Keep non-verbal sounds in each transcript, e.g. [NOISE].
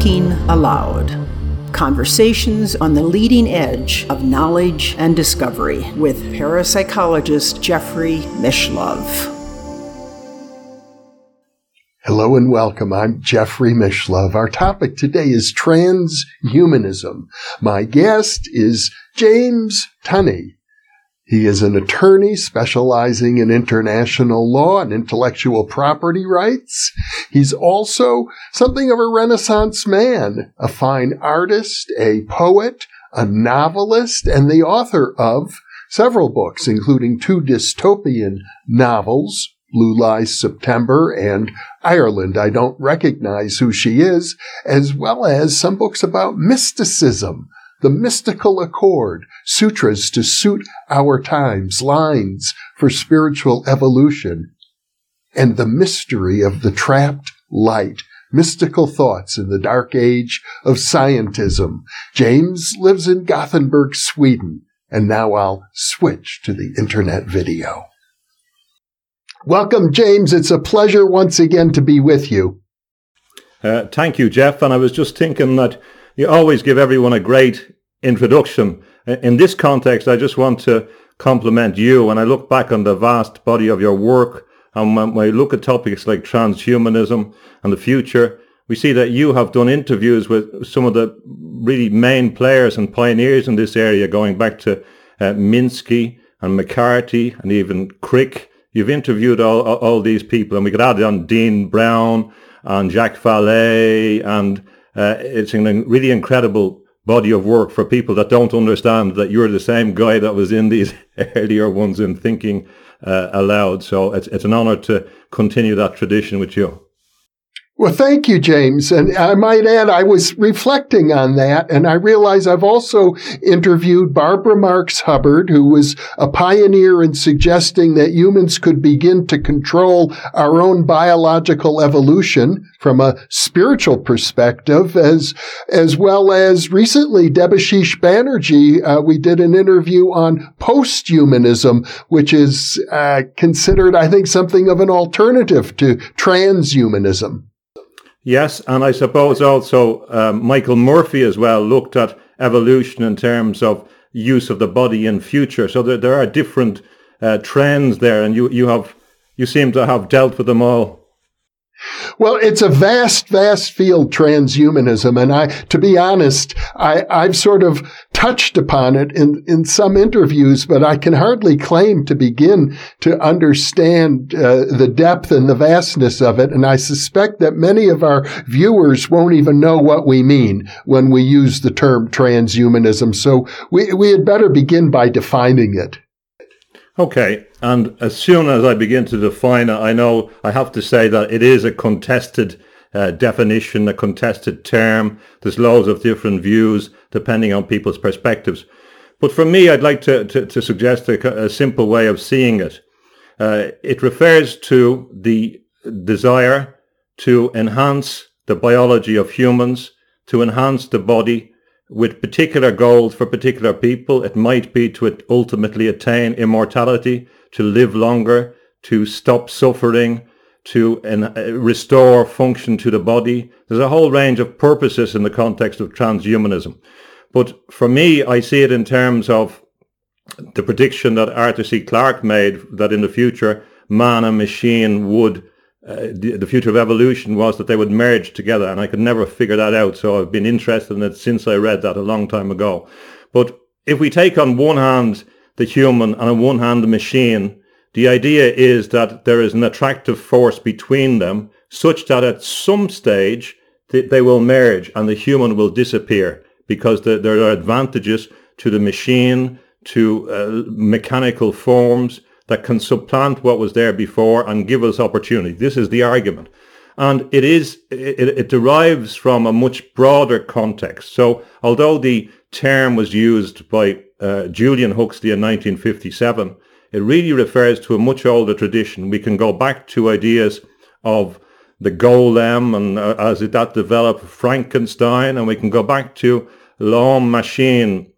Thinking Allowed Conversations on the leading edge of knowledge and discovery with parapsychologist Jeffrey Mishlove. Hello and welcome. I'm Jeffrey Mishlove. Our topic today is transhumanism. My guest is James Tunney. He is an attorney specializing in international law and intellectual property rights. He's also something of a renaissance man, a fine artist, a poet, a novelist, and the author of several books, including two dystopian novels, Blue Lies September and Ireland. I don't recognize who she is, as well as some books about mysticism, the mystical accord, sutras to suit our times, lines for spiritual evolution, and the mystery of the trapped light, mystical thoughts in the dark age of scientism. James lives in Gothenburg, Sweden, and now I'll switch to the internet video. Welcome, James. It's a pleasure once again to be with you. Uh, thank you, Jeff. And I was just thinking that you always give everyone a great introduction. In this context, I just want to compliment you. When I look back on the vast body of your work, and when I look at topics like transhumanism and the future, we see that you have done interviews with some of the really main players and pioneers in this area, going back to uh, Minsky and McCarthy and even Crick. You've interviewed all, all, all these people, and we could add on Dean Brown and Jacques Vallée, and uh, it's a really incredible body of work for people that don't understand that you're the same guy that was in these [LAUGHS] earlier ones in thinking uh, aloud. So it's, it's an honor to continue that tradition with you. Well, thank you, James. And I might add, I was reflecting on that, and I realize I've also interviewed Barbara Marx Hubbard, who was a pioneer in suggesting that humans could begin to control our own biological evolution from a spiritual perspective, as as well as recently Debashish Banerjee. Uh, we did an interview on posthumanism, which is uh, considered, I think, something of an alternative to transhumanism. Yes, and I suppose also um, Michael Murphy as well looked at evolution in terms of use of the body in future. So there, there are different uh, trends there, and you, you have you seem to have dealt with them all. Well, it's a vast, vast field, transhumanism. And I, to be honest, I, I've sort of touched upon it in, in some interviews, but I can hardly claim to begin to understand uh, the depth and the vastness of it. And I suspect that many of our viewers won't even know what we mean when we use the term transhumanism. So we, we had better begin by defining it. Okay, and as soon as I begin to define it, I know I have to say that it is a contested uh, definition, a contested term. There's loads of different views depending on people's perspectives. But for me, I'd like to, to, to suggest a, a, simple way of seeing it. Uh, it refers to the desire to enhance the biology of humans, to enhance the body, with particular goals for particular people. It might be to ultimately attain immortality, to live longer, to stop suffering, to uh, restore function to the body. There's a whole range of purposes in the context of transhumanism. But for me, I see it in terms of the prediction that Arthur C. Clarke made that in the future, man and machine would uh, the, the, future of evolution was that they would merge together, and I could never figure that out. So I've been interested in it since I read that a long time ago. But if we take on one hand the human and on one hand the machine, the idea is that there is an attractive force between them such that at some stage they, they will merge and the human will disappear because the, there are advantages to the machine, to uh, mechanical forms, that can supplant what was there before and give us opportunity. This is the argument. And it is, it, it derives from a much broader context. So although the term was used by uh, Julian Huxley in 1957, it really refers to a much older tradition. We can go back to ideas of the golem and uh, as it, that developed Frankenstein, and we can go back to l'homme machine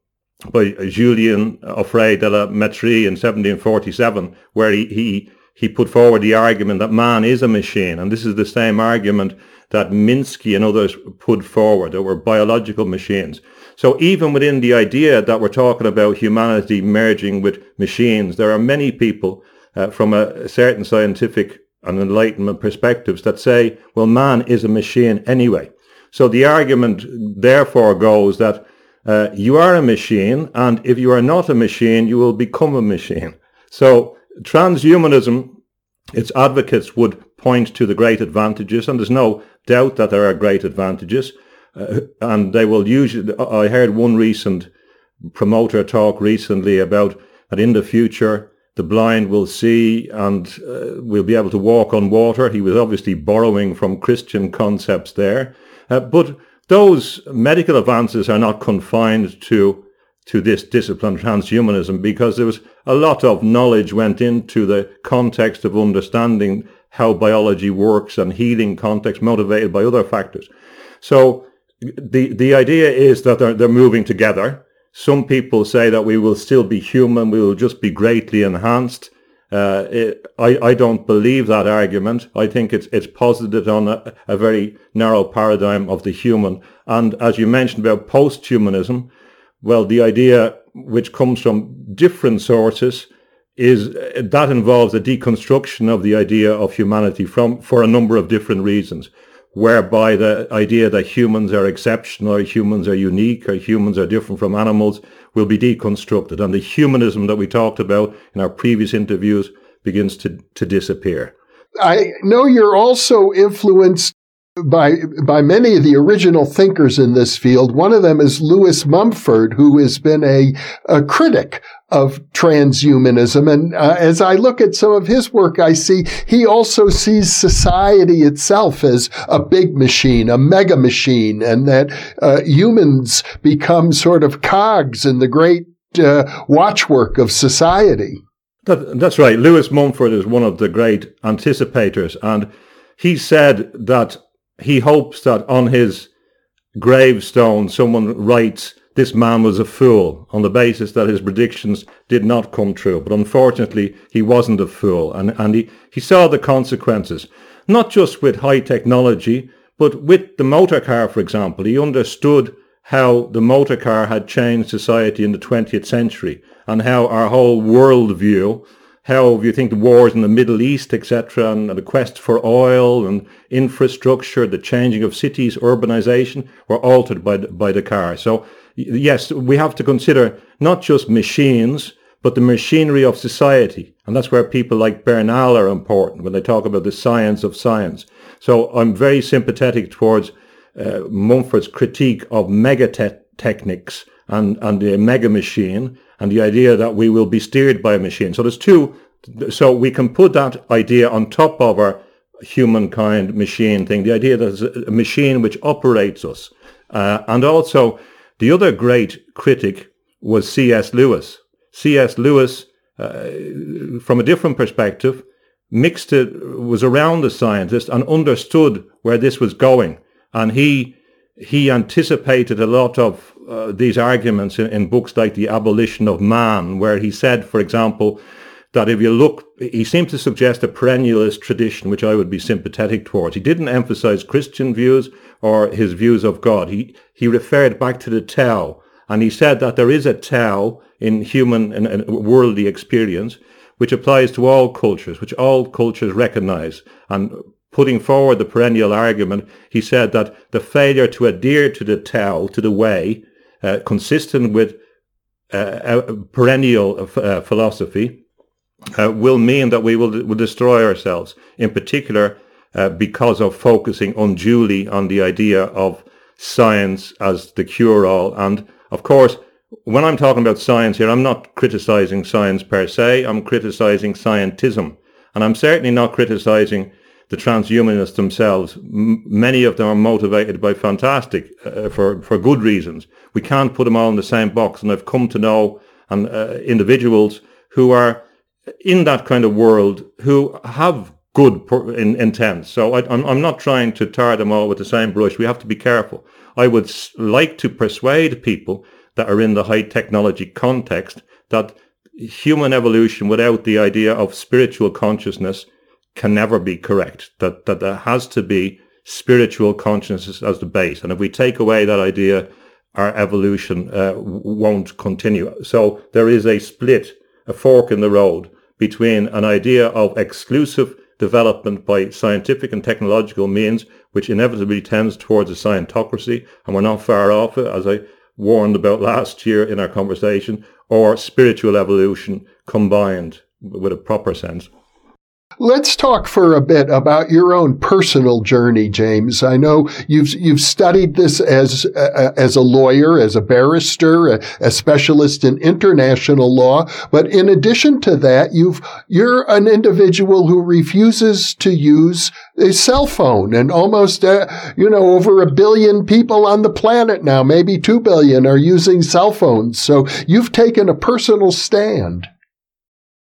by Julien Offray de la Mettrie in 1747, where he, he he put forward the argument that man is a machine. And this is the same argument that Minsky and others put forward, that we're biological machines. So even within the idea that we're talking about humanity merging with machines, there are many people uh, from a certain scientific and enlightenment perspectives that say, well, man is a machine anyway. So the argument therefore goes that uh, you are a machine, and if you are not a machine, you will become a machine. So transhumanism, its advocates would point to the great advantages, and there's no doubt that there are great advantages. Uh, and they will usually, I heard one recent promoter talk recently about that in the future, the blind will see and uh, will be able to walk on water. He was obviously borrowing from Christian concepts there. Uh, but those medical advances are not confined to to this discipline, transhumanism, because there was a lot of knowledge went into the context of understanding how biology works and healing context motivated by other factors. So the the idea is that they're, they're moving together. Some people say that we will still be human, we will just be greatly enhanced. Uh, it, I, I don't believe that argument. I think it's it's posited on a, a very narrow paradigm of the human. And as you mentioned about post-humanism, well, the idea which comes from different sources is that involves a deconstruction of the idea of humanity from for a number of different reasons whereby the idea that humans are exceptional, or humans are unique, or humans are different from animals will be deconstructed. And the humanism that we talked about in our previous interviews begins to, to disappear. I know you're also influenced by by many of the original thinkers in this field. One of them is Lewis Mumford, who has been a, a critic of transhumanism. And uh, as I look at some of his work, I see he also sees society itself as a big machine, a mega machine, and that uh, humans become sort of cogs in the great uh, watchwork of society. That, that's right. Lewis Mumford is one of the great anticipators, and he said that he hopes that on his gravestone someone writes this man was a fool on the basis that his predictions did not come true. But unfortunately, he wasn't a fool. And, and he, he saw the consequences, not just with high technology, but with the motor car, for example. He understood how the motor car had changed society in the 20th century and how our whole worldview how if you think the wars in the Middle East, etc., and the quest for oil and infrastructure, the changing of cities, urbanization, were altered by the, by the car. So yes, we have to consider not just machines, but the machinery of society. And that's where people like Bernal are important when they talk about the science of science. So I'm very sympathetic towards uh, Mumford's critique of mega techniques and, and the mega machine and the idea that we will be steered by a machine. So there's two. So we can put that idea on top of our humankind machine thing, the idea that there's a machine which operates us. Uh, and also the other great critic was C.S. Lewis. C.S. Lewis, uh, from a different perspective, mixed it, was around the scientist and understood where this was going. And he he anticipated a lot of uh, these arguments in, in, books like The Abolition of Man, where he said, for example, that if you look, he seemed to suggest a perennialist tradition, which I would be sympathetic towards. He didn't emphasize Christian views or his views of God. He, he referred back to the Tao, and he said that there is a Tao in human and, and worldly experience, which applies to all cultures, which all cultures recognize. And putting forward the perennial argument, he said that the failure to adhere to the Tao, to the way, uh, consistent with uh, perennial uh, philosophy, uh, will mean that we will, will destroy ourselves, in particular uh, because of focusing unduly on the idea of science as the cure-all. And of course, when I'm talking about science here, I'm not criticizing science per se, I'm criticizing scientism. And I'm certainly not criticizing the transhumanists themselves, m- many of them are motivated by fantastic, uh, for, for good reasons. We can't put them all in the same box. And I've come to know and, uh, individuals who are in that kind of world who have good in, intent. So I, I'm, I'm not trying to tar them all with the same brush. We have to be careful. I would like to persuade people that are in the high technology context that human evolution without the idea of spiritual consciousness can never be correct. That, that there has to be spiritual consciousness as the base. And if we take away that idea, our evolution uh, won't continue. So there is a split, a fork in the road between an idea of exclusive development by scientific and technological means, which inevitably tends towards a scientocracy, and we're not far off it, as I warned about last year in our conversation, or spiritual evolution combined with a proper sense. Let's talk for a bit about your own personal journey, James. I know you've you've studied this as uh, as a lawyer, as a barrister, a, a, specialist in international law, but in addition to that, you've you're an individual who refuses to use a cell phone, and almost uh, you know over a billion people on the planet now, maybe two billion, are using cell phones. So you've taken a personal stand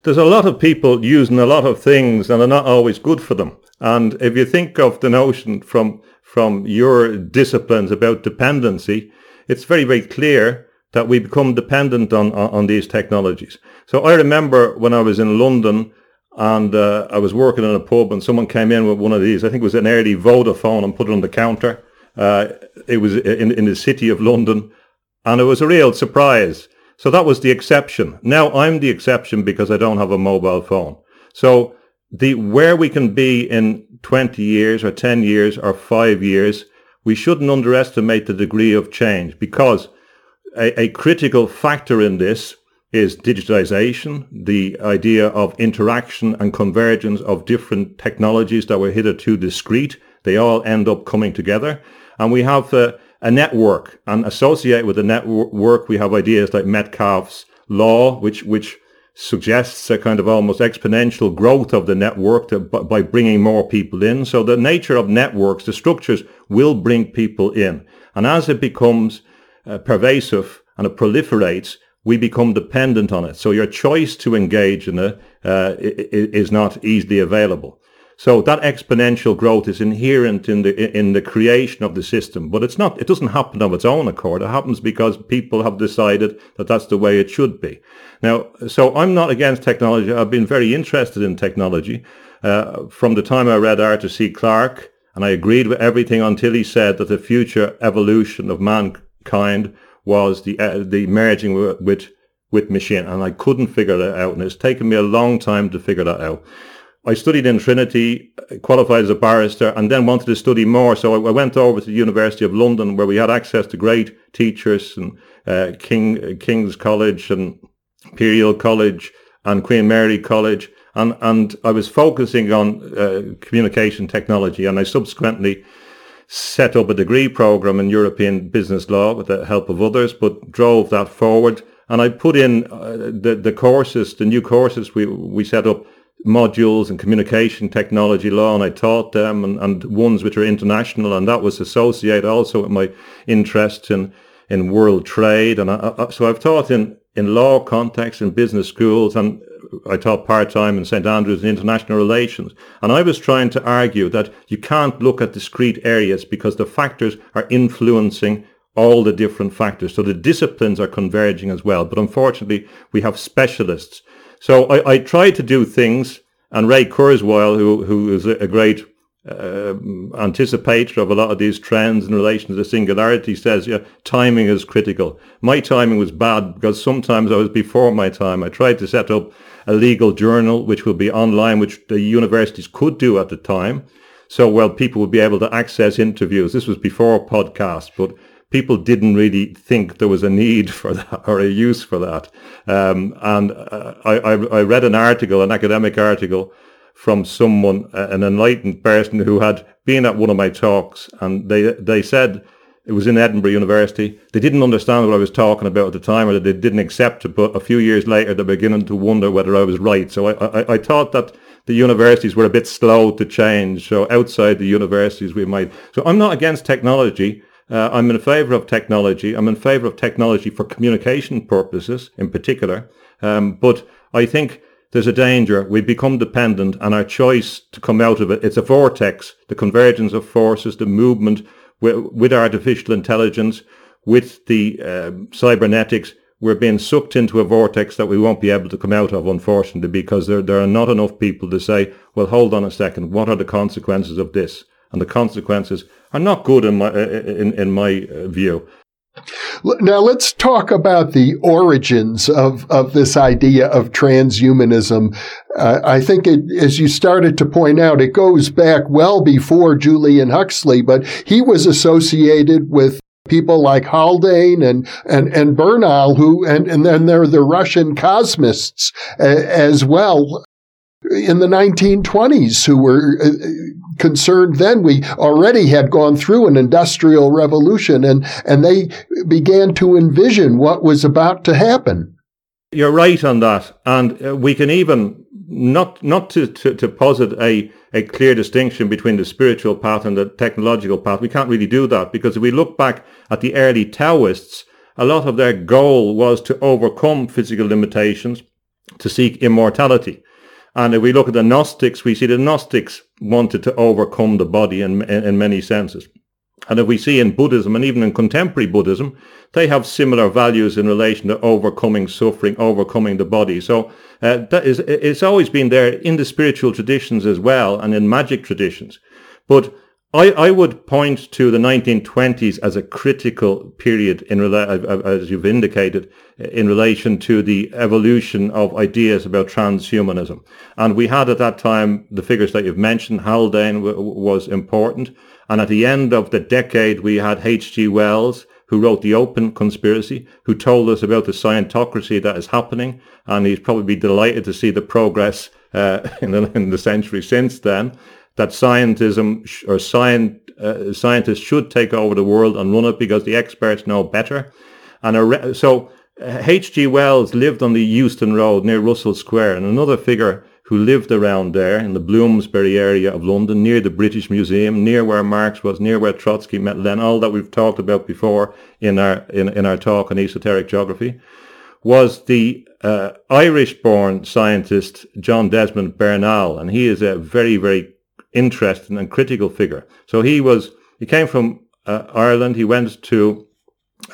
there's a lot of people using a lot of things and they're not always good for them. And if you think of the notion from from your disciplines about dependency, it's very, very clear that we become dependent on, on, on these technologies. So I remember when I was in London and uh, I was working in a pub and someone came in with one of these. I think it was an early Vodafone and put it on the counter. Uh, it was in, in the city of London and it was a real surprise so that was the exception. Now I'm the exception because I don't have a mobile phone. So the where we can be in 20 years or 10 years or 5 years, we shouldn't underestimate the degree of change because a, a critical factor in this is digitization, the idea of interaction and convergence of different technologies that were hitherto discrete. They all end up coming together. And we have uh, a network and associate with the network we have ideas like Metcalfe's law, which which suggests a kind of almost exponential growth of the network to, by bringing more people in. So the nature of networks, the structures will bring people in. And as it becomes uh, pervasive and it proliferates, we become dependent on it. So your choice to engage in it uh, is not easily available. So that exponential growth is inherent in the in the creation of the system, but it's not. It doesn't happen of its own accord. It happens because people have decided that that's the way it should be. Now, so I'm not against technology. I've been very interested in technology uh, from the time I read Arthur C. Clarke, and I agreed with everything until he said that the future evolution of mankind was the uh, the merging with, with with machine, and I couldn't figure that out, and it's taken me a long time to figure that out. I studied in Trinity, qualified as a barrister, and then wanted to study more. So I went over to the University of London, where we had access to great teachers and uh, King King's College and Imperial College and Queen Mary College, and and I was focusing on uh, communication technology, and I subsequently set up a degree program in European business law with the help of others, but drove that forward. And I put in uh, the the courses, the new courses we we set up modules and communication technology law and I taught them and, and ones which are international and that was associated also with my interest in, in world trade. And I, I, so I've taught in, in law context in business schools and I taught part-time in St. Andrews in international relations. And I was trying to argue that you can't look at discrete areas because the factors are influencing all the different factors. So the disciplines are converging as well. But unfortunately, we have specialists so I, I tried to do things, and Ray Kurzweil, who who is a great uh, anticipator of a lot of these trends in relation to the singularity, says yeah, timing is critical. My timing was bad because sometimes I was before my time. I tried to set up a legal journal which would be online, which the universities could do at the time. So, well, people would be able to access interviews. This was before podcasts, but people didn't really think there was a need for that [LAUGHS] or a use for that. Um, and uh, I, I, read an article, an academic article from someone, uh, an enlightened person who had been at one of my talks, and they they said it was in Edinburgh University. They didn't understand what I was talking about at the time, or they didn't accept it. But a few years later, they're beginning to wonder whether I was right. So I, I, I thought that the universities were a bit slow to change. So outside the universities, we might. So I'm not against technology. Uh, I'm in favor of technology. I'm in favor of technology for communication purposes in particular. Um, but I think there's a danger. We become dependent and our choice to come out of it, it's a vortex, the convergence of forces, the movement with, with artificial intelligence, with the uh, cybernetics we're being sucked into a vortex that we won't be able to come out of, unfortunately, because there, there are not enough people to say, well, hold on a second, what are the consequences of this? And the consequences are not good in my, in, in my uh, view. Now let's talk about the origins of, of this idea of transhumanism. Uh, I think it, as you started to point out, it goes back well before Julian Huxley, but he was associated with people like Haldane and, and, and Bernal who, and, and then there are the Russian cosmists uh, as well in the 1920s who were uh, concerned then we already had gone through an industrial revolution and, and they began to envision what was about to happen. You're right on that. And uh, we can even, not, not to, to, to posit a, a clear distinction between the spiritual path and the technological path. We can't really do that because if we look back at the early Taoists, a lot of their goal was to overcome physical limitations to seek immortality. And if we look at the Gnostics, we see the Gnostics wanted to overcome the body in, in, in many senses. And if we see in Buddhism and even in contemporary Buddhism, they have similar values in relation to overcoming suffering, overcoming the body. So uh, that is, it's always been there in the spiritual traditions as well and in magic traditions. But I, I would point to the 1920s as a critical period in as you've indicated in relation to the evolution of ideas about transhumanism. And we had at that time the figures that you've mentioned. Haldane w- was important. And at the end of the decade, we had H.G. Wells, who wrote The Open Conspiracy, who told us about the scientocracy that is happening. And he's probably delighted to see the progress uh, [LAUGHS] in, the, in the century since then that scientism or science, uh, scientists should take over the world and run it because the experts know better. And re- so H.G. Uh, Wells lived on the Euston Road near Russell Square, and another figure who lived around there in the Bloomsbury area of London, near the British Museum, near where Marx was, near where Trotsky met Lenin, all that we've talked about before in our in, in our talk on esoteric geography, was the uh, Irish-born scientist John Desmond Bernal, and he is a very very interesting and critical figure. So he was, he came from uh, Ireland. He went to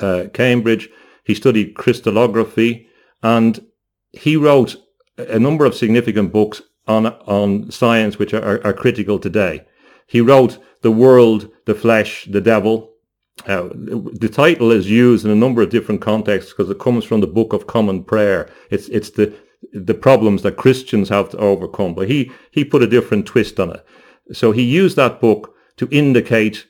uh, Cambridge. He studied crystallography and he wrote a number of significant books on, on science which are, are critical today. He wrote The World, the Flesh, the Devil. Uh, the title is used in a number of different contexts because it comes from the Book of Common Prayer. It's, it's the, the problems that Christians have to overcome. But he, he put a different twist on it. So he used that book to indicate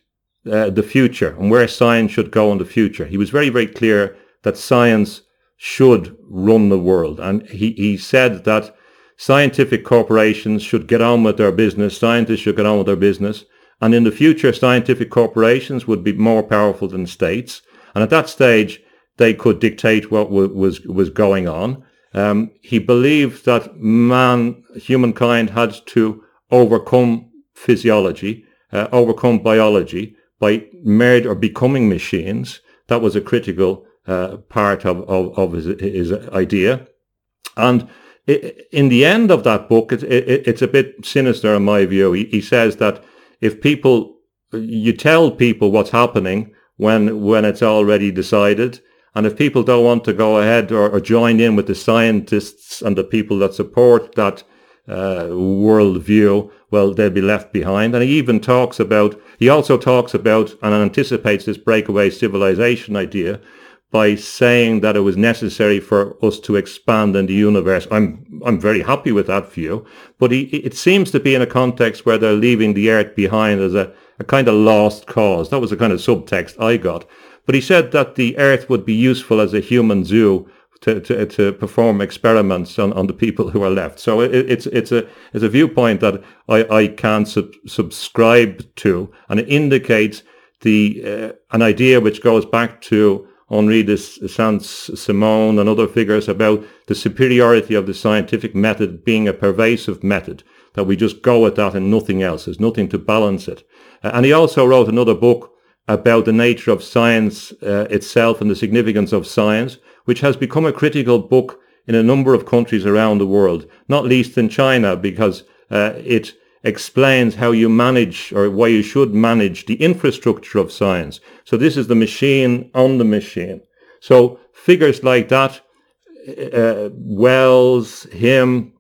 uh, the future and where science should go in the future. He was very, very clear that science should run the world. And he, he said that scientific corporations should get on with their business, scientists should get on with their business. And in the future, scientific corporations would be more powerful than states. And at that stage, they could dictate what was, was going on. Um, he believed that man, humankind had to overcome physiology, uh, overcome biology by merged or becoming machines. That was a critical uh, part of, of, of his, his, idea. And in the end of that book, it, it, it's a bit sinister in my view. He, he says that if people, you tell people what's happening when, when it's already decided, and if people don't want to go ahead or, or join in with the scientists and the people that support that uh, worldview, well, they'll be left behind. And he even talks about, he also talks about and anticipates this breakaway civilization idea by saying that it was necessary for us to expand in the universe. I'm, I'm very happy with that view, but he, it seems to be in a context where they're leaving the earth behind as a, a kind of lost cause. That was the kind of subtext I got. But he said that the earth would be useful as a human zoo to, to, to perform experiments on, on the people who are left. So it, it's it's a it's a viewpoint that I, I can sub- subscribe to, and it indicates the uh, an idea which goes back to Henri de Saint-Simon and other figures about the superiority of the scientific method being a pervasive method, that we just go at that and nothing else. There's nothing to balance it. Uh, and he also wrote another book about the nature of science uh, itself and the significance of science, which has become a critical book in a number of countries around the world, not least in China, because uh, it explains how you manage or why you should manage the infrastructure of science. So this is the machine on the machine. So figures like that, uh, Wells, him,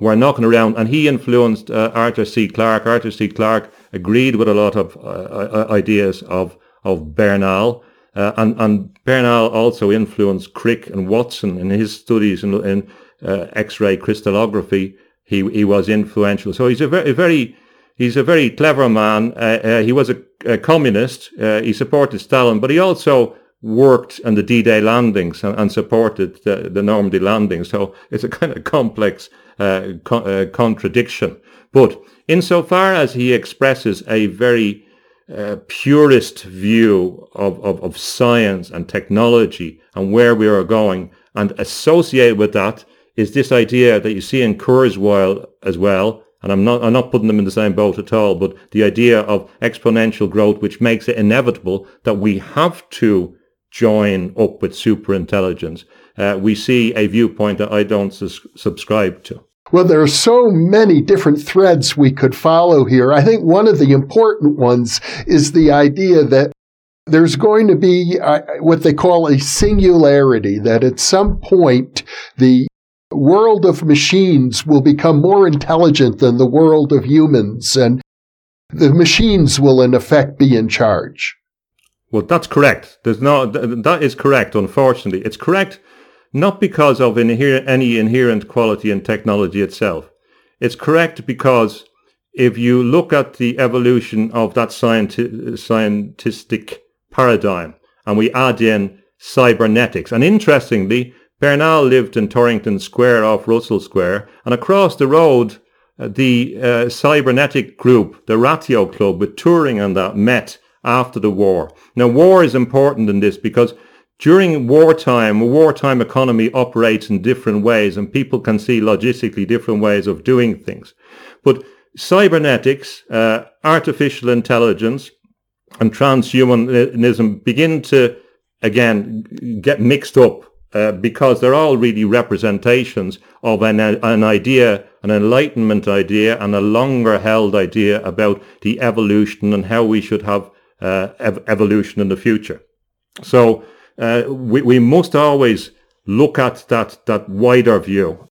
were knocking around, and he influenced uh, Arthur C. Clarke. Arthur C. Clarke agreed with a lot of uh, ideas of of Bernal, uh, and, and Bernal also influenced Crick and Watson in his studies in, in uh, X-ray crystallography. He he was influential. So he's a very very he's a very clever man. Uh, uh he was a, a communist. Uh, he supported Stalin, but he also worked on the D-Day landings and, and supported the, the, Normandy landings. So it's a kind of complex uh, co- contradiction. But insofar as he expresses a very uh, purist view of, of, of science and technology and where we are going. And associated with that is this idea that you see in Kurzweil as well. And I'm not, I'm not putting them in the same boat at all, but the idea of exponential growth, which makes it inevitable that we have to join up with superintelligence. Uh, we see a viewpoint that I don't sus- subscribe to. Well, there are so many different threads we could follow here. I think one of the important ones is the idea that there's going to be uh, what they call a singularity, that at some point the world of machines will become more intelligent than the world of humans, and the machines will in effect be in charge. Well, that's correct. There's no, that is correct, unfortunately. It's correct not because of inher- any inherent quality in technology itself. It's correct because if you look at the evolution of that scienti- scientific paradigm and we add in cybernetics, and interestingly, Bernal lived in Torrington Square off Russell Square, and across the road, uh, the uh, cybernetic group, the Ratio Club with Turing and that met after the war. Now, war is important in this because during wartime, a wartime economy operates in different ways and people can see logistically different ways of doing things. But cybernetics, uh, artificial intelligence, and transhumanism begin to, again, get mixed up uh, because they're all really representations of an, an idea, an enlightenment idea, and a longer held idea about the evolution and how we should have uh, ev- evolution in the future. So uh, we, we must always look at that, that wider view.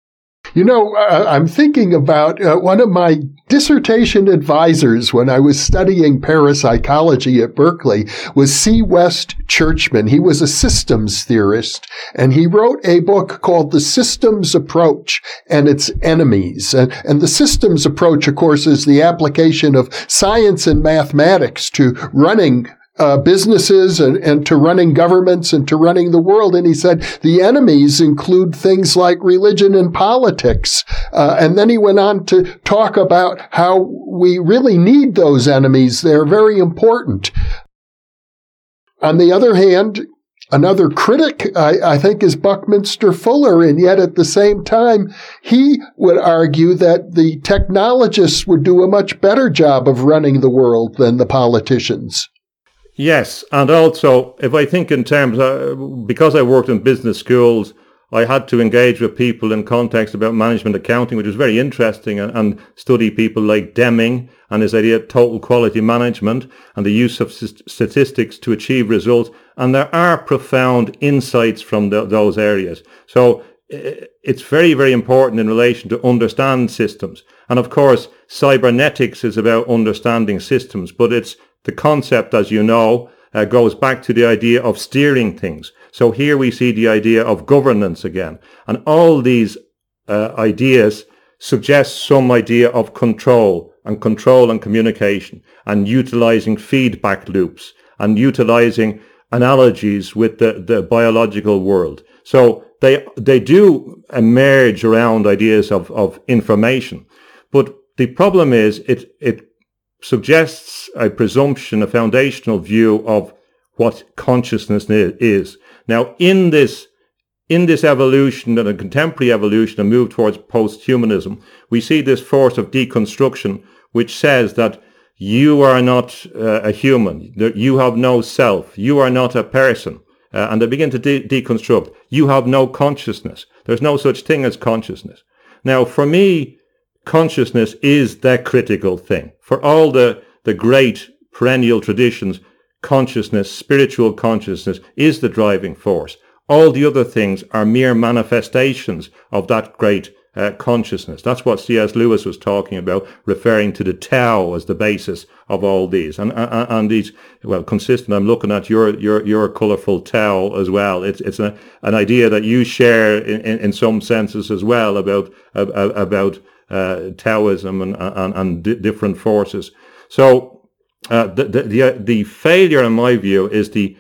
You know, uh, I'm thinking about uh, one of my dissertation advisors when I was studying parapsychology at Berkeley was C. West Churchman. He was a systems theorist and he wrote a book called The Systems Approach and Its Enemies. And, and the systems approach, of course, is the application of science and mathematics to running uh, businesses and, and to running governments and to running the world. And he said the enemies include things like religion and politics. Uh, and then he went on to talk about how we really need those enemies. They're very important. On the other hand, Another critic, I, I, think, is Buckminster Fuller, and yet at the same time, he would argue that the technologists would do a much better job of running the world than the politicians. Yes, and also if I think in terms, because I worked in business schools, I had to engage with people in context about management accounting, which was very interesting, and, and study people like Deming and his idea of total quality management and the use of statistics to achieve results. And there are profound insights from the, those areas. So it's very, very important in relation to understand systems. And of course, cybernetics is about understanding systems, but it's the concept, as you know, uh, goes back to the idea of steering things. So here we see the idea of governance again. And all these uh, ideas suggest some idea of control and control and communication and utilizing feedback loops and utilizing analogies with the, the biological world. So they, they do emerge around ideas of, of information. But the problem is it, it suggests a presumption, a foundational view of what consciousness is. Now, in this in this evolution and a contemporary evolution, a move towards post-humanism, we see this force of deconstruction, which says that you are not uh, a human, that you have no self, you are not a person. Uh, and they begin to de- deconstruct. You have no consciousness. There's no such thing as consciousness. Now, for me, consciousness is the critical thing. For all the, the great perennial traditions, consciousness, spiritual consciousness is the driving force. All the other things are mere manifestations of that great uh, consciousness. That's what C.S. Lewis was talking about, referring to the Tao as the basis of all these. And, and, and these, well, consistent. I'm looking at your your your colourful Tao as well. It's it's a, an idea that you share in, in, in some senses as well about about Taoism and and, and d- different forces. So uh, the, the the the failure, in my view, is the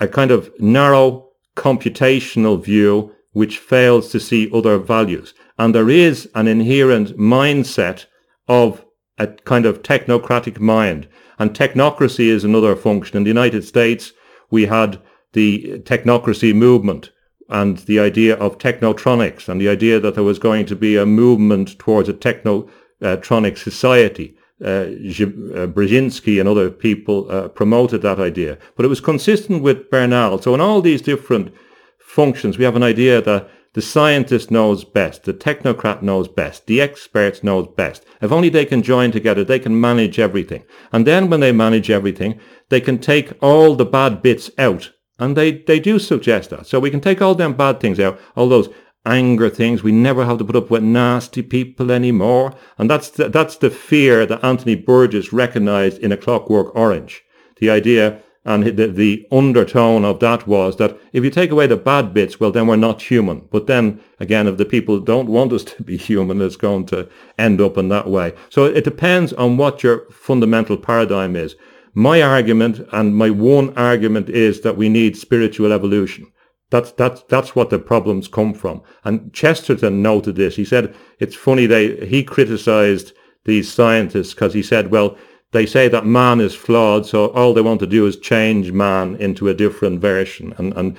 a kind of narrow computational view which fails to see other values. And there is an inherent mindset of a kind of technocratic mind. And technocracy is another function. In the United States, we had the technocracy movement and the idea of technotronics and the idea that there was going to be a movement towards a technotronic society. Uh, uh, Brzezinski and other people uh, promoted that idea, but it was consistent with Bernal. So in all these different functions, we have an idea that the scientist knows best, the technocrat knows best, the expert knows best. If only they can join together, they can manage everything. And then when they manage everything, they can take all the bad bits out. And they, they do suggest that. So we can take all them bad things out, all those anger things. We never have to put up with nasty people anymore. And that's the, that's the fear that Anthony Burgess recognized in A Clockwork Orange. The idea and the, the undertone of that was that if you take away the bad bits, well, then we're not human. But then again, if the people don't want us [LAUGHS] to be human, it's going to end up in that way. So it depends on what your fundamental paradigm is. My argument and my one argument is that we need spiritual evolution. That's, that's, that's what the problems come from. And Chesterton noted this. He said, it's funny, they, he criticized these scientists because he said, well, they say that man is flawed, so all they want to do is change man into a different version. And, and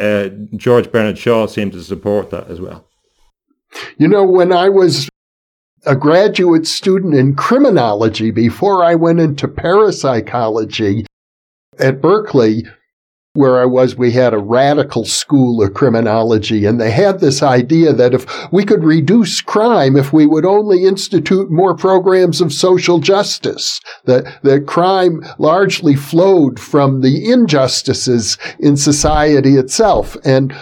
uh, George Bernard Shaw seemed to support that as well. You know, when I was a graduate student in criminology before I went into parapsychology at Berkeley, where I was, we had a radical school of criminology, and they had this idea that if we could reduce crime, if we would only institute more programs of social justice, that, that crime largely flowed from the injustices in society itself. And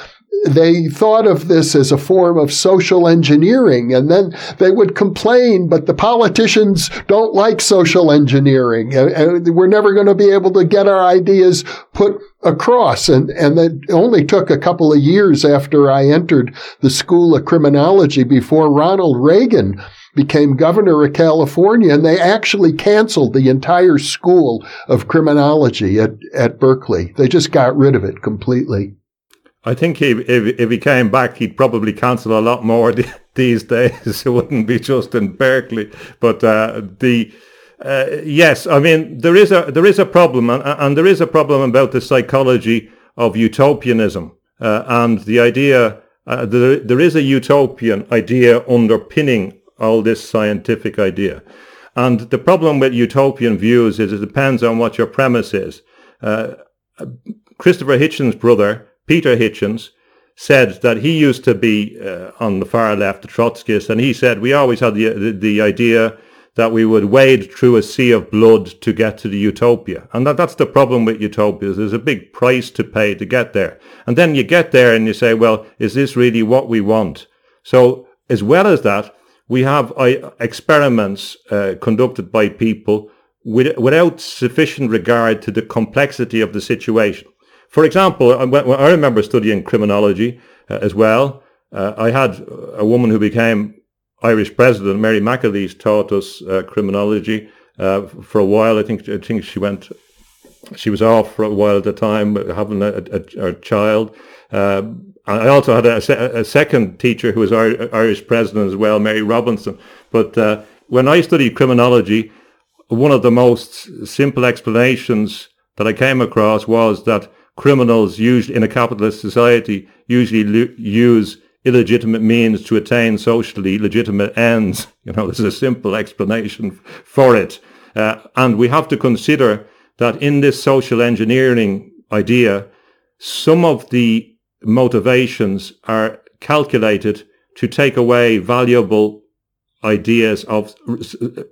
they thought of this as a form of social engineering and then they would complain, but the politicians don't like social engineering. We're never going to be able to get our ideas put across. And, and it only took a couple of years after I entered the School of Criminology before Ronald Reagan became governor of California and they actually canceled the entire school of criminology at, at Berkeley. They just got rid of it completely. I think he, if, if he came back, he'd probably cancel a lot more [LAUGHS] these days. [LAUGHS] It wouldn't be just in Berkeley, but uh, the uh, yes, I mean there is a there is a problem, and, and there is a problem about the psychology of utopianism uh, and the idea. Uh, there, there is a utopian idea underpinning all this scientific idea. And the problem with utopian views is it depends on what your premise is. Uh, Christopher Hitchens' brother Peter Hitchens said that he used to be uh, on the far left, a Trotskyist, and he said we always had the, the, the idea that we would wade through a sea of blood to get to the utopia. And that, that's the problem with utopias. There's a big price to pay to get there. And then you get there and you say, well, is this really what we want? So as well as that, we have uh, experiments uh, conducted by people with, without sufficient regard to the complexity of the situation. For example, uh, I remember studying criminology uh, as well. Uh, I had a woman who became Irish president, Mary McAleese, taught us uh, criminology uh, for a while. I think I think she went, she was off for a while at the time, having a, a, a child. Uh, I also had a, a, second teacher who was Irish president as well, Mary Robinson. But when I studied criminology, one of the most simple explanations that I came across was that criminals usually in a capitalist society usually use illegitimate means to attain socially legitimate ends. [LAUGHS] You know, there's a simple explanation for it. Uh, and we have to consider that in this social engineering idea, some of the motivations are calculated to take away valuable ideas of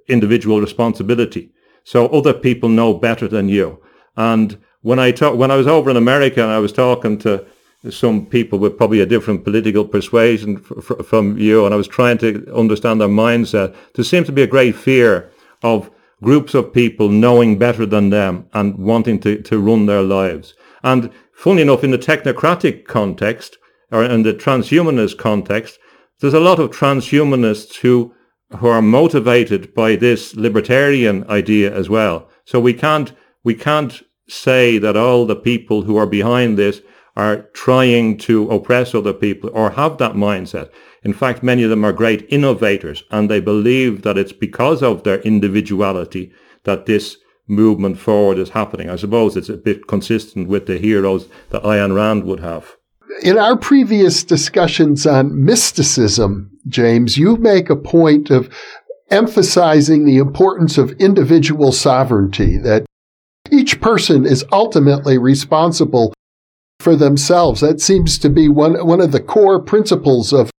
individual responsibility. So other people know better than you. And when I talk, when I was over in America and I was talking to some people with probably a different political persuasion f- from you, and I was trying to understand their mindset. There seems to be a great fear of groups of people knowing better than them and wanting to, to run their lives. And funnily enough, in the technocratic context, or in the transhumanist context, there's a lot of transhumanists who who are motivated by this libertarian idea as well. So we can't we can't say that all the people who are behind this are trying to oppress other people or have that mindset. In fact, many of them are great innovators and they believe that it's because of their individuality that this movement forward is happening. I suppose it's a bit consistent with the heroes that Ayn Rand would have. In our previous discussions on mysticism, James, you make a point of emphasizing the importance of individual sovereignty, that each person is ultimately responsible for themselves. That seems to be one, one of the core principles of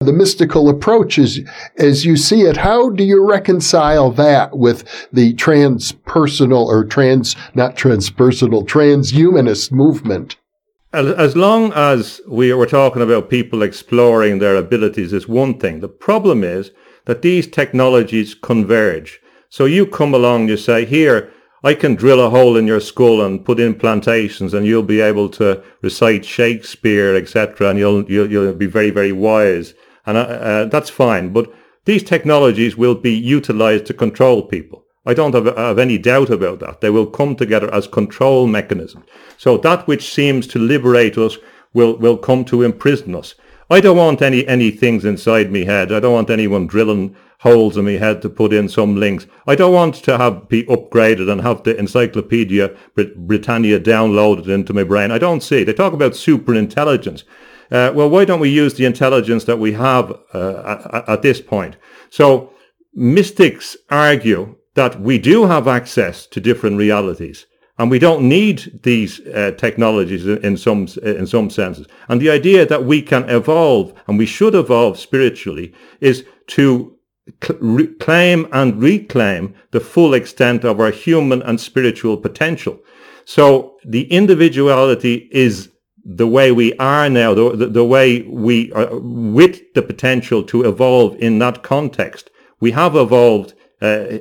the mystical approach as, as you see it. How do you reconcile that with the transpersonal or trans, not transpersonal, transhumanist movement? As long as we were talking about people exploring their abilities is one thing. The problem is that these technologies converge. So you come along, you say, here, I can drill a hole in your skull and put implantations and you'll be able to recite Shakespeare, etc. And you'll, you'll, you'll be very, very wise. And uh, uh, that's fine. But these technologies will be utilized to control people. I don't have, have, any doubt about that. They will come together as control mechanisms. So that which seems to liberate us will, will come to imprison us. I don't want any, any things inside me head. I don't want anyone drilling holes in my head to put in some links. I don't want to have be upgraded and have the Encyclopedia Britannia downloaded into my brain. I don't see. They talk about super intelligence. Uh, well, why don't we use the intelligence that we have uh, at, at this point? So mystics argue that we do have access to different realities and we don't need these uh, technologies in some in some senses. And the idea that we can evolve and we should evolve spiritually is to claim and reclaim the full extent of our human and spiritual potential. So the individuality is the way we are now, the, the, the way we are with the potential to evolve in that context. We have evolved uh,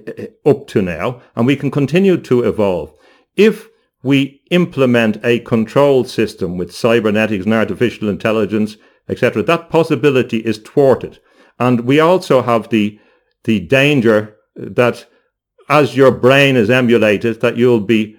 up to now and we can continue to evolve. If we implement a control system with cybernetics and artificial intelligence, etc., that possibility is thwarted. And we also have the, the danger that as your brain is emulated, that you'll be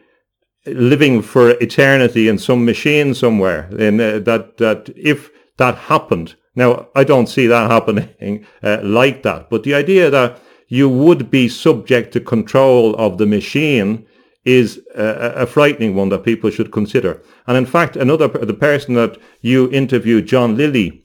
living for eternity in some machine somewhere. And uh, that, that if that happened, now I don't see that [LAUGHS] happening uh, like that, but the idea that you would be subject to control of the machine is a, a, frightening one that people should consider. And in fact, another the person that you interviewed, John Lilly,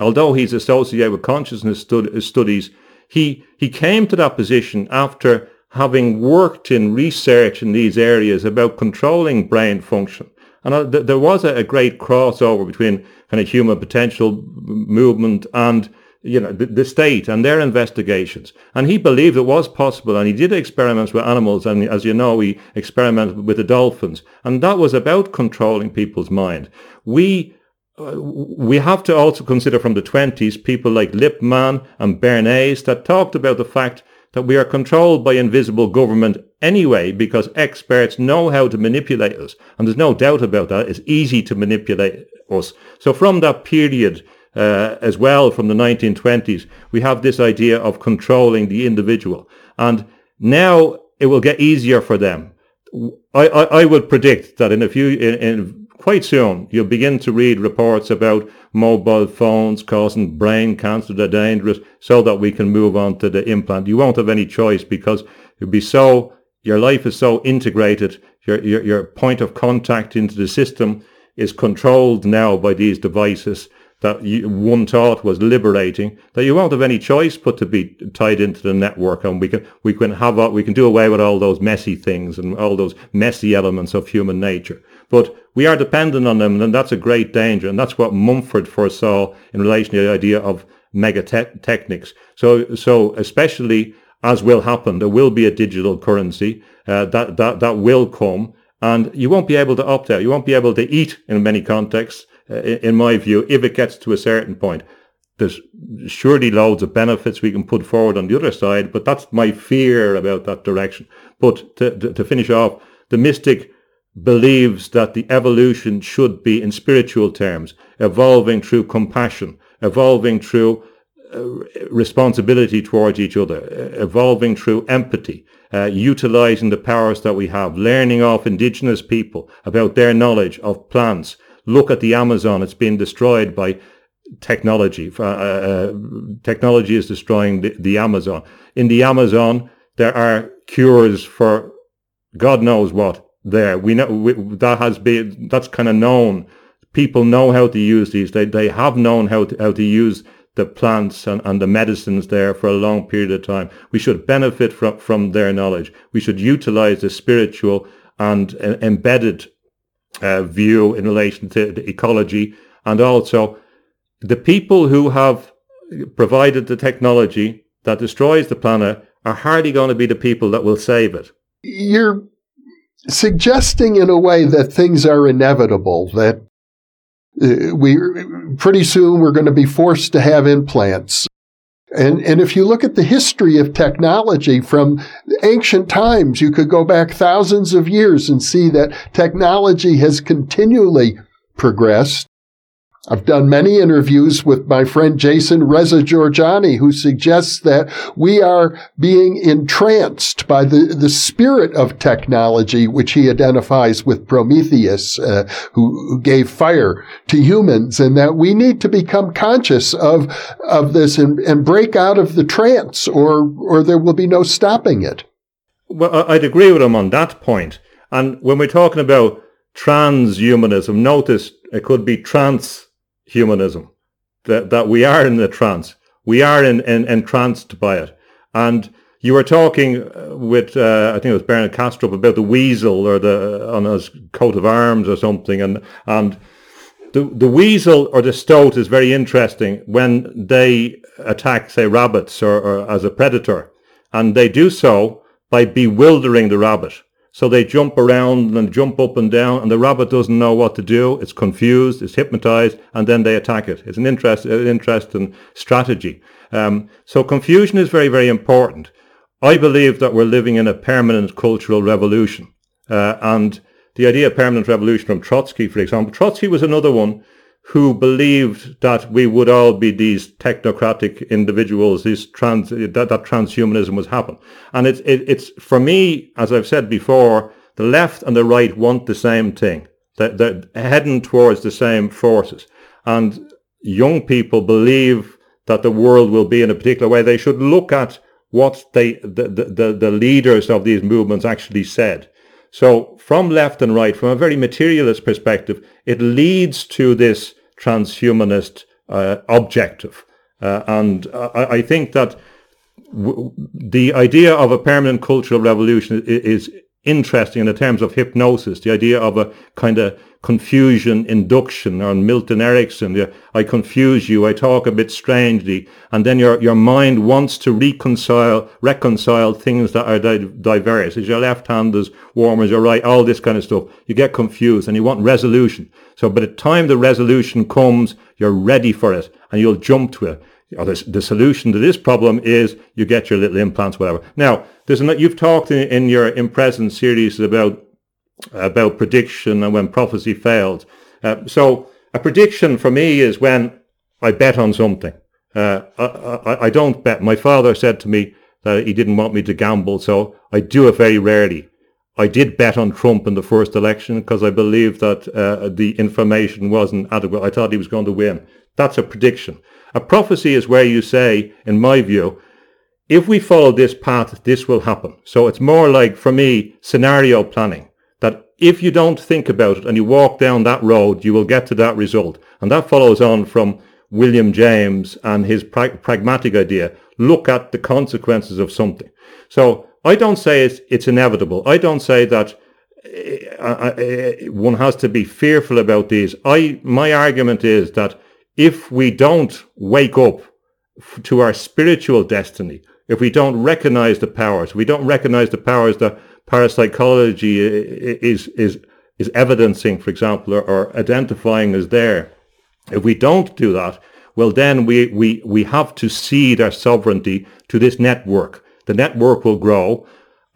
although he's associated with consciousness stud- studies, he he came to that position after having worked in research in these areas about controlling brain function. And uh, th- there was a, a, great crossover between kind of human potential movement and you know, the, the, state and their investigations. And he believed it was possible. And he did experiments with animals. And as you know, he experimented with the dolphins. And that was about controlling people's mind. We, uh, we have to also consider from the 20s people like Lippmann and Bernays that talked about the fact that we are controlled by invisible government anyway because experts know how to manipulate us. And there's no doubt about that. It's easy to manipulate us. So from that period, uh, as well from the 1920s, we have this idea of controlling the individual. And now it will get easier for them. I, I, I would predict that in a few, in, in quite soon, you'll begin to read reports about mobile phones causing brain cancer that are dangerous so that we can move on to the implant. You won't have any choice because you'll be so, your life is so integrated, your, your, your point of contact into the system is controlled now by these devices that you, one thought was liberating, that you won't have any choice but to be tied into the network, and we can we can have we can do away with all those messy things and all those messy elements of human nature. But we are dependent on them, and that's a great danger, and that's what Mumford foresaw in relation to the idea of megatechnics. So so especially as will happen, there will be a digital currency uh, that that that will come, and you won't be able to opt out. You won't be able to eat in many contexts uh, in my view, if it gets to a certain point. There's surely loads of benefits we can put forward on the other side, but that's my fear about that direction. But to, to, to finish off, the mystic believes that the evolution should be in spiritual terms, evolving through compassion, evolving through uh, responsibility towards each other, uh, evolving through empathy, uh, utilizing the powers that we have, learning off indigenous people about their knowledge of plants. Look at the Amazon; it's been destroyed by technology. Uh, uh, technology is destroying the, the Amazon. In the Amazon, there are cures for God knows what. There, we know we, that has been that's kind of known. People know how to use these. They they have known how to how to use the plants and, and the medicines there for a long period of time. We should benefit from, from their knowledge. We should utilize the spiritual and uh, embedded uh, view in relation to the ecology and also the people who have provided the technology that destroys the planet are hardly going to be the people that will save it. You're suggesting in a way that things are inevitable, that uh, we pretty soon we're going to be forced to have implants. And, and if you look at the history of technology from ancient times, you could go back thousands of years and see that technology has continually progressed. I've done many interviews with my friend Jason Reza Jorjani, who suggests that we are being entranced by the, the spirit of technology, which he identifies with Prometheus, uh, who, who, gave fire to humans, and that we need to become conscious of, of this and, and break out of the trance, or, or there will be no stopping it. Well, I'd agree with him on that point. And when we're talking about transhumanism, notice it could be trans humanism, that, that we are in the trance. We are in, in, entranced by it. And you were talking uh, with, uh, I think it was Bernard Kastrup about the weasel or the, on his coat of arms or something. And, and the, the weasel or the stoat is very interesting when they attack, say, rabbits or, or as a predator. And they do so by bewildering the rabbit. So they jump around and jump up and down, and the rabbit doesn't know what to do. It's confused, it's hypnotized, and then they attack it. It's an interest, an interesting strategy. Um, so confusion is very, very important. I believe that we're living in a permanent cultural revolution, uh, and the idea of permanent revolution from Trotsky, for example, Trotsky was another one who believed that we would all be these technocratic individuals, these trans, that, that transhumanism was happen. And it's, it, it's, for me, as I've said before, the left and the right want the same thing. They're, they're heading towards the same forces. And young people believe that the world will be in a particular way. They should look at what they, the, the, the leaders of these movements actually said. So from left and right, from a very materialist perspective, it leads to this transhumanist uh, objective. Uh, and I, I, think that w- the idea of a permanent cultural revolution is, is interesting in the terms of hypnosis, the idea of a kind of confusion induction on Milton Erickson. The, I confuse you, I talk a bit strangely, and then your, your mind wants to reconcile reconcile things that are di- diverse. Is your left hand as warm as your right? All this kind of stuff. You get confused and you want resolution. So by the time the resolution comes, you're ready for it and you'll jump to it. The, the solution to this problem is you get your little implants, whatever. Now, there's an, you've talked in, in your in present series about about prediction and when prophecy failed. Uh, so a prediction for me is when I bet on something. Uh, I, I, I, don't bet. My father said to me that he didn't want me to gamble, so I do it very rarely. I did bet on Trump in the first election because I believed that uh, the information wasn't adequate. I thought he was going to win. That's a prediction. A prophecy is where you say, in my view, if we follow this path, this will happen. So it's more like, for me, scenario planning That if you don't think about it and you walk down that road, you will get to that result. And that follows on from William James and his pra- pragmatic idea. Look at the consequences of something. So I don't say it's, it's inevitable. I don't say that uh, uh, one has to be fearful about these. I, my argument is that if we don't wake up to our spiritual destiny, if we don't recognize the powers, we don't recognize the powers that parapsychology is is is evidencing, for example, or, or identifying as there. If we don't do that, well, then we, we, we have to cede our sovereignty to this network. The network will grow.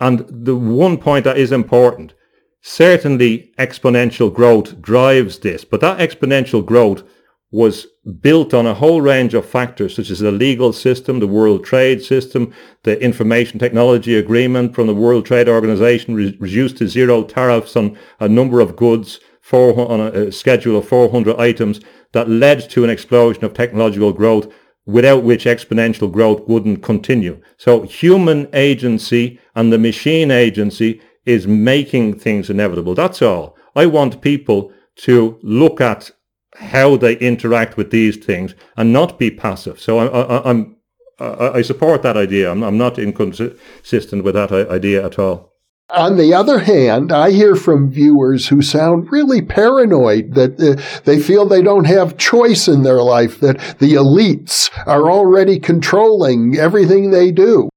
And the one point that is important, certainly exponential growth drives this, but that exponential growth was built on a whole range of factors, such as the legal system, the world trade system, the information technology agreement from the World Trade Organization re- reduced to zero tariffs on a number of goods on a, a schedule of 400 items that led to an explosion of technological growth without which exponential growth wouldn't continue. So human agency and the machine agency is making things inevitable. That's all. I want people to look at how they interact with these things and not be passive. So I, am I, I, support that idea. I'm, I'm not inconsistent with that idea at all. On the other hand, I hear from viewers who sound really paranoid that uh, they feel they don't have choice in their life, that the elites are already controlling everything they do.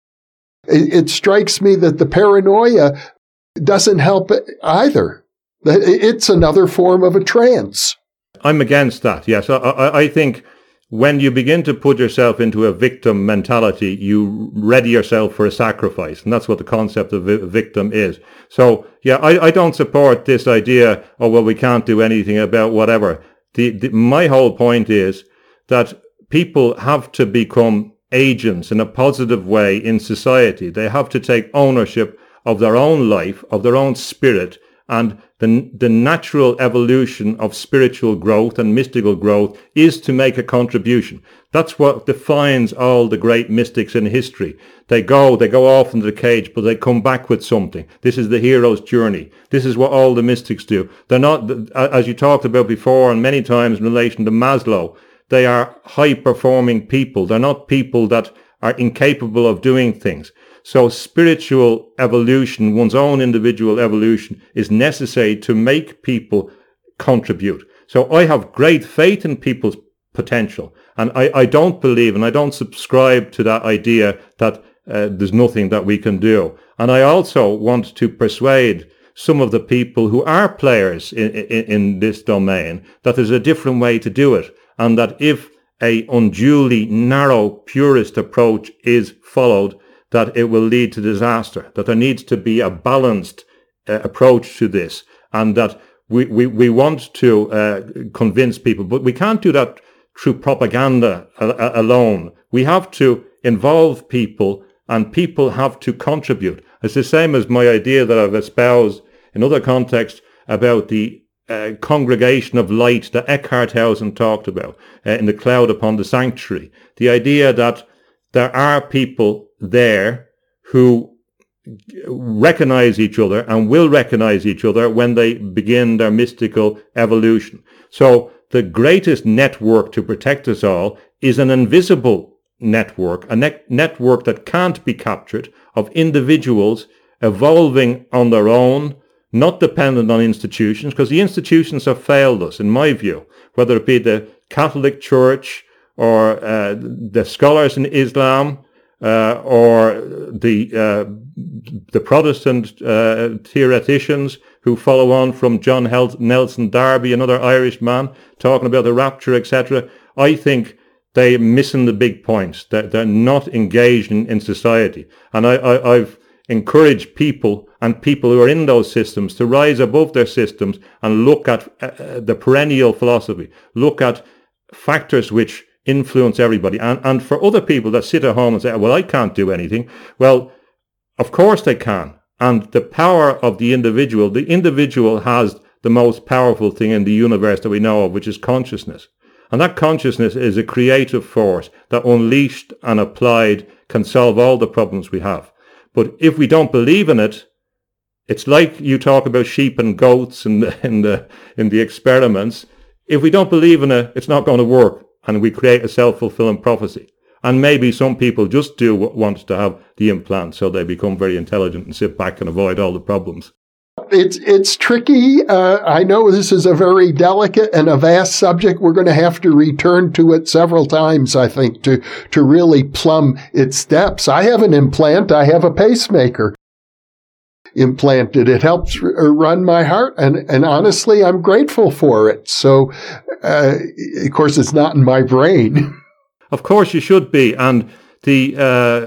It, it strikes me that the paranoia doesn't help either. It's another form of a trance. I'm against that. Yes, I, I, I think when you begin to put yourself into a victim mentality, you ready yourself for a sacrifice. And that's what the concept of victim is. So, yeah, I, I don't support this idea, oh, well, we can't do anything about whatever. The, the, my whole point is that people have to become agents in a positive way in society. They have to take ownership of their own life, of their own spirit, and the, the natural evolution of spiritual growth and mystical growth is to make a contribution. That's what defines all the great mystics in history. They go, they go off into the cage, but they come back with something. This is the hero's journey. This is what all the mystics do. They're not, as you talked about before and many times in relation to Maslow, they are high performing people. They're not people that are incapable of doing things. So spiritual evolution, one's own individual evolution is necessary to make people contribute. So I have great faith in people's potential. And I, I don't believe and I don't subscribe to that idea that uh, there's nothing that we can do. And I also want to persuade some of the people who are players in, in, in this domain that there's a different way to do it. And that if a unduly narrow purist approach is followed, that it will lead to disaster, that there needs to be a balanced uh, approach to this, and that we, we, we want to uh, convince people, but we can't do that through propaganda alone. We have to involve people, and people have to contribute. It's the same as my idea that I've espoused in other contexts about the uh, congregation of light that Eckhart Eckartshausen talked about uh, in the cloud upon the sanctuary. The idea that there are people there who recognize each other and will recognize each other when they begin their mystical evolution. So the greatest network to protect us all is an invisible network, a ne- network that can't be captured of individuals evolving on their own, not dependent on institutions, because the institutions have failed us, in my view, whether it be the Catholic Church or uh, the scholars in Islam uh, or the uh, the Protestant uh, theoreticians who follow on from John Nelson Darby, another Irish man, talking about the rapture, etc. I think they're missing the big points. They're, they're not engaged in, in society. And I, I, I've encouraged people and people who are in those systems to rise above their systems and look at uh, the perennial philosophy, look at factors which influence everybody. And, and for other people that sit at home and say, well, I can't do anything. Well, of course they can. And the power of the individual, the individual has the most powerful thing in the universe that we know of, which is consciousness. And that consciousness is a creative force that unleashed and applied can solve all the problems we have. But if we don't believe in it, it's like you talk about sheep and goats in the, in the, in the experiments. If we don't believe in it, it's not going to work and we create a self-fulfilling prophecy. And maybe some people just do want to have the implant so they become very intelligent and sit back and avoid all the problems. It's it's tricky. Uh, I know this is a very delicate and a vast subject. We're going to have to return to it several times, I think, to to really plumb its depths. I have an implant. I have a pacemaker. Implanted. It helps r- run my heart, and and honestly, I'm grateful for it. So, uh, of course, it's not in my brain. [LAUGHS] Of course, you should be, and the uh,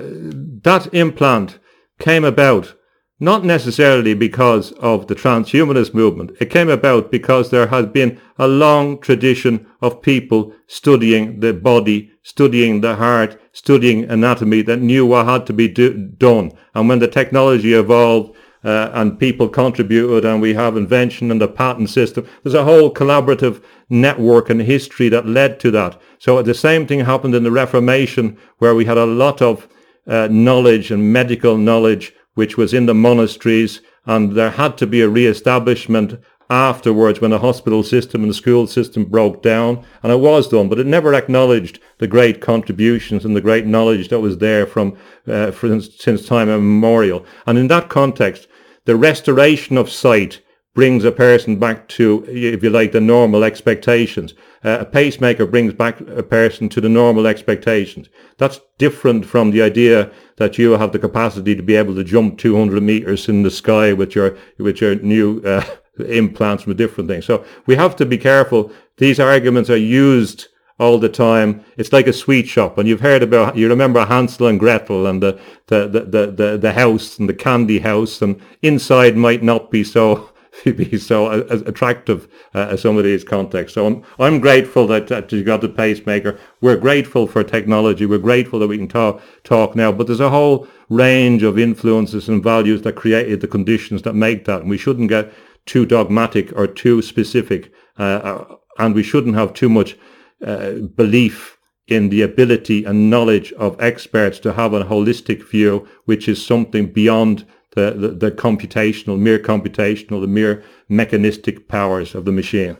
that implant came about not necessarily because of the transhumanist movement. It came about because there has been a long tradition of people studying the body, studying the heart, studying anatomy that knew what had to be do- done. And when the technology evolved, uh, and people contributed and we have invention and the patent system. There's a whole collaborative network and history that led to that. So the same thing happened in the Reformation where we had a lot of uh, knowledge and medical knowledge which was in the monasteries and there had to be a re-establishment afterwards when the hospital system and the school system broke down and it was done but it never acknowledged the great contributions and the great knowledge that was there from uh, since time immemorial and in that context the restoration of sight brings a person back to, if you like, the normal expectations. Uh, a pacemaker brings back a person to the normal expectations. That's different from the idea that you have the capacity to be able to jump 200 meters in the sky with your with your new uh, [LAUGHS] implants from different things. So we have to be careful. These arguments are used all the time. It's like a sweet shop. And you've heard about, you remember Hansel and Gretel and the, the, the, the, the, house and the candy house and inside might not be so [LAUGHS] be so attractive uh, as some of these contexts. So I'm, I'm grateful that, that you got the pacemaker. We're grateful for technology. We're grateful that we can talk, talk now, but there's a whole range of influences and values that created the conditions that make that. And we shouldn't get too dogmatic or too specific. Uh, uh and we shouldn't have too much Uh, belief in the ability and knowledge of experts to have a holistic view, which is something beyond the, the, the computational, mere computational, the mere mechanistic powers of the machine.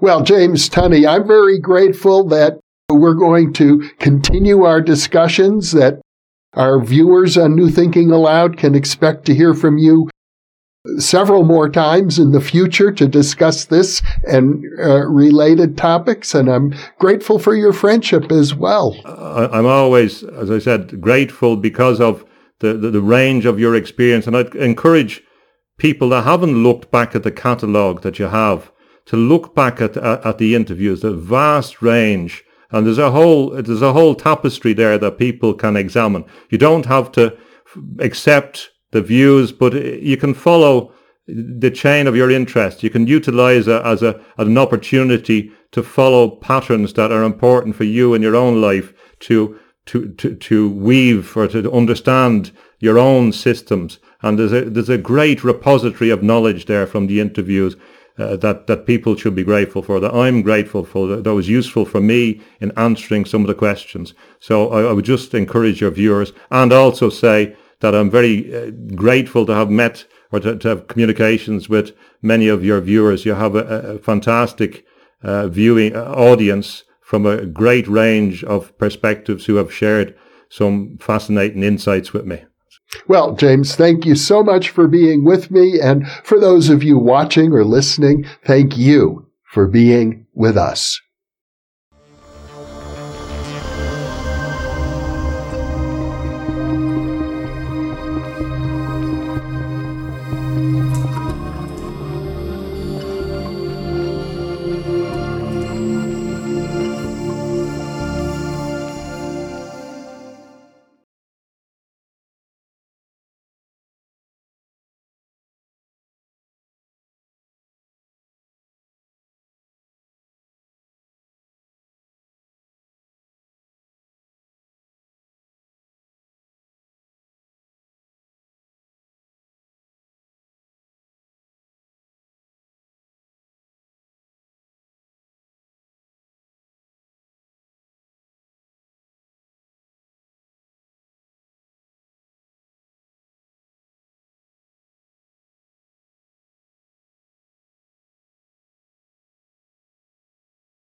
Well, James Tunney, I'm very grateful that we're going to continue our discussions, that our viewers on New Thinking Allowed can expect to hear from you several more times in the future to discuss this and uh, related topics. And I'm grateful for your friendship as well. I'm always, as I said, grateful because of the, the, the range of your experience. And I'd encourage people that haven't looked back at the catalogue that you have to look back at, at, at the interviews, the vast range. And there's a whole, there's a whole tapestry there that people can examine. You don't have to accept the views, but you can follow the chain of your interest. You can utilize it as a an opportunity to follow patterns that are important for you in your own life to to to, to weave or to understand your own systems. And there's a there's a great repository of knowledge there from the interviews. Uh, that that people should be grateful for. That I'm grateful for. That, that was useful for me in answering some of the questions. So I, I would just encourage your viewers and also say that I'm very uh, grateful to have met or to, to, have communications with many of your viewers. You have a, a fantastic uh, viewing uh, audience from a great range of perspectives who have shared some fascinating insights with me. Well, James, thank you so much for being with me. And for those of you watching or listening, thank you for being with us.